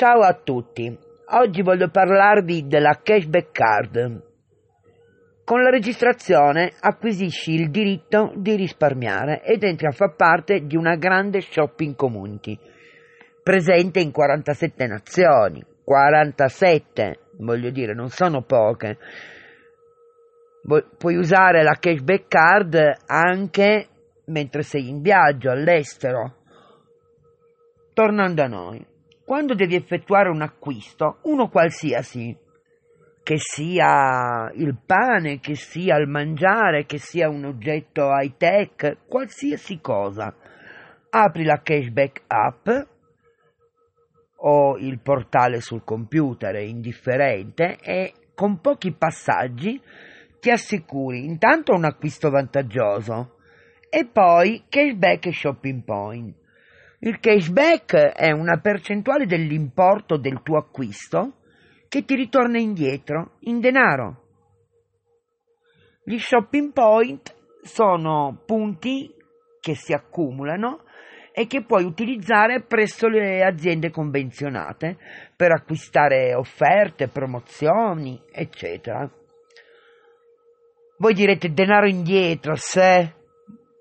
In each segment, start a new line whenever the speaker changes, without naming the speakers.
Ciao a tutti, oggi voglio parlarvi della cashback card. Con la registrazione acquisisci il diritto di risparmiare ed entri a far parte di una grande shopping community, presente in 47 nazioni, 47, voglio dire, non sono poche. Puoi usare la cashback card anche mentre sei in viaggio all'estero. Tornando a noi, quando devi effettuare un acquisto, uno qualsiasi, che sia il pane, che sia il mangiare, che sia un oggetto high tech, qualsiasi cosa, apri la cashback app o il portale sul computer, è indifferente, e con pochi passaggi ti assicuri intanto un acquisto vantaggioso e poi cashback e shopping point. Il cashback è una percentuale dell'importo del tuo acquisto che ti ritorna indietro in denaro. Gli shopping point sono punti che si accumulano e che puoi utilizzare presso le aziende convenzionate per acquistare offerte, promozioni, eccetera. Voi direte denaro indietro se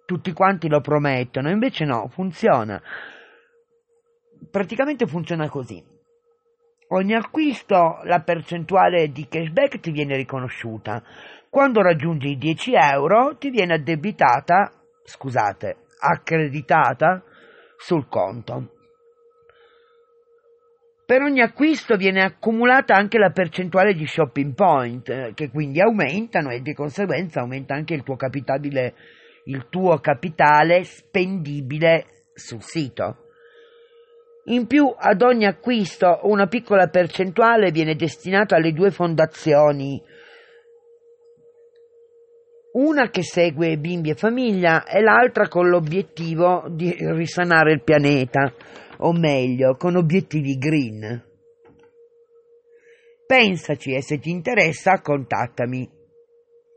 tutti quanti lo promettono, invece no, funziona. Praticamente funziona così. Ogni acquisto la percentuale di cashback ti viene riconosciuta. Quando raggiungi i 10 euro ti viene addebitata, scusate, accreditata sul conto. Per ogni acquisto viene accumulata anche la percentuale di shopping point, che quindi aumentano e di conseguenza aumenta anche il tuo capitale, il tuo capitale spendibile sul sito. In più, ad ogni acquisto una piccola percentuale viene destinata alle due fondazioni, una che segue bimbi e famiglia e l'altra con l'obiettivo di risanare il pianeta, o meglio, con obiettivi green. Pensaci e se ti interessa contattami.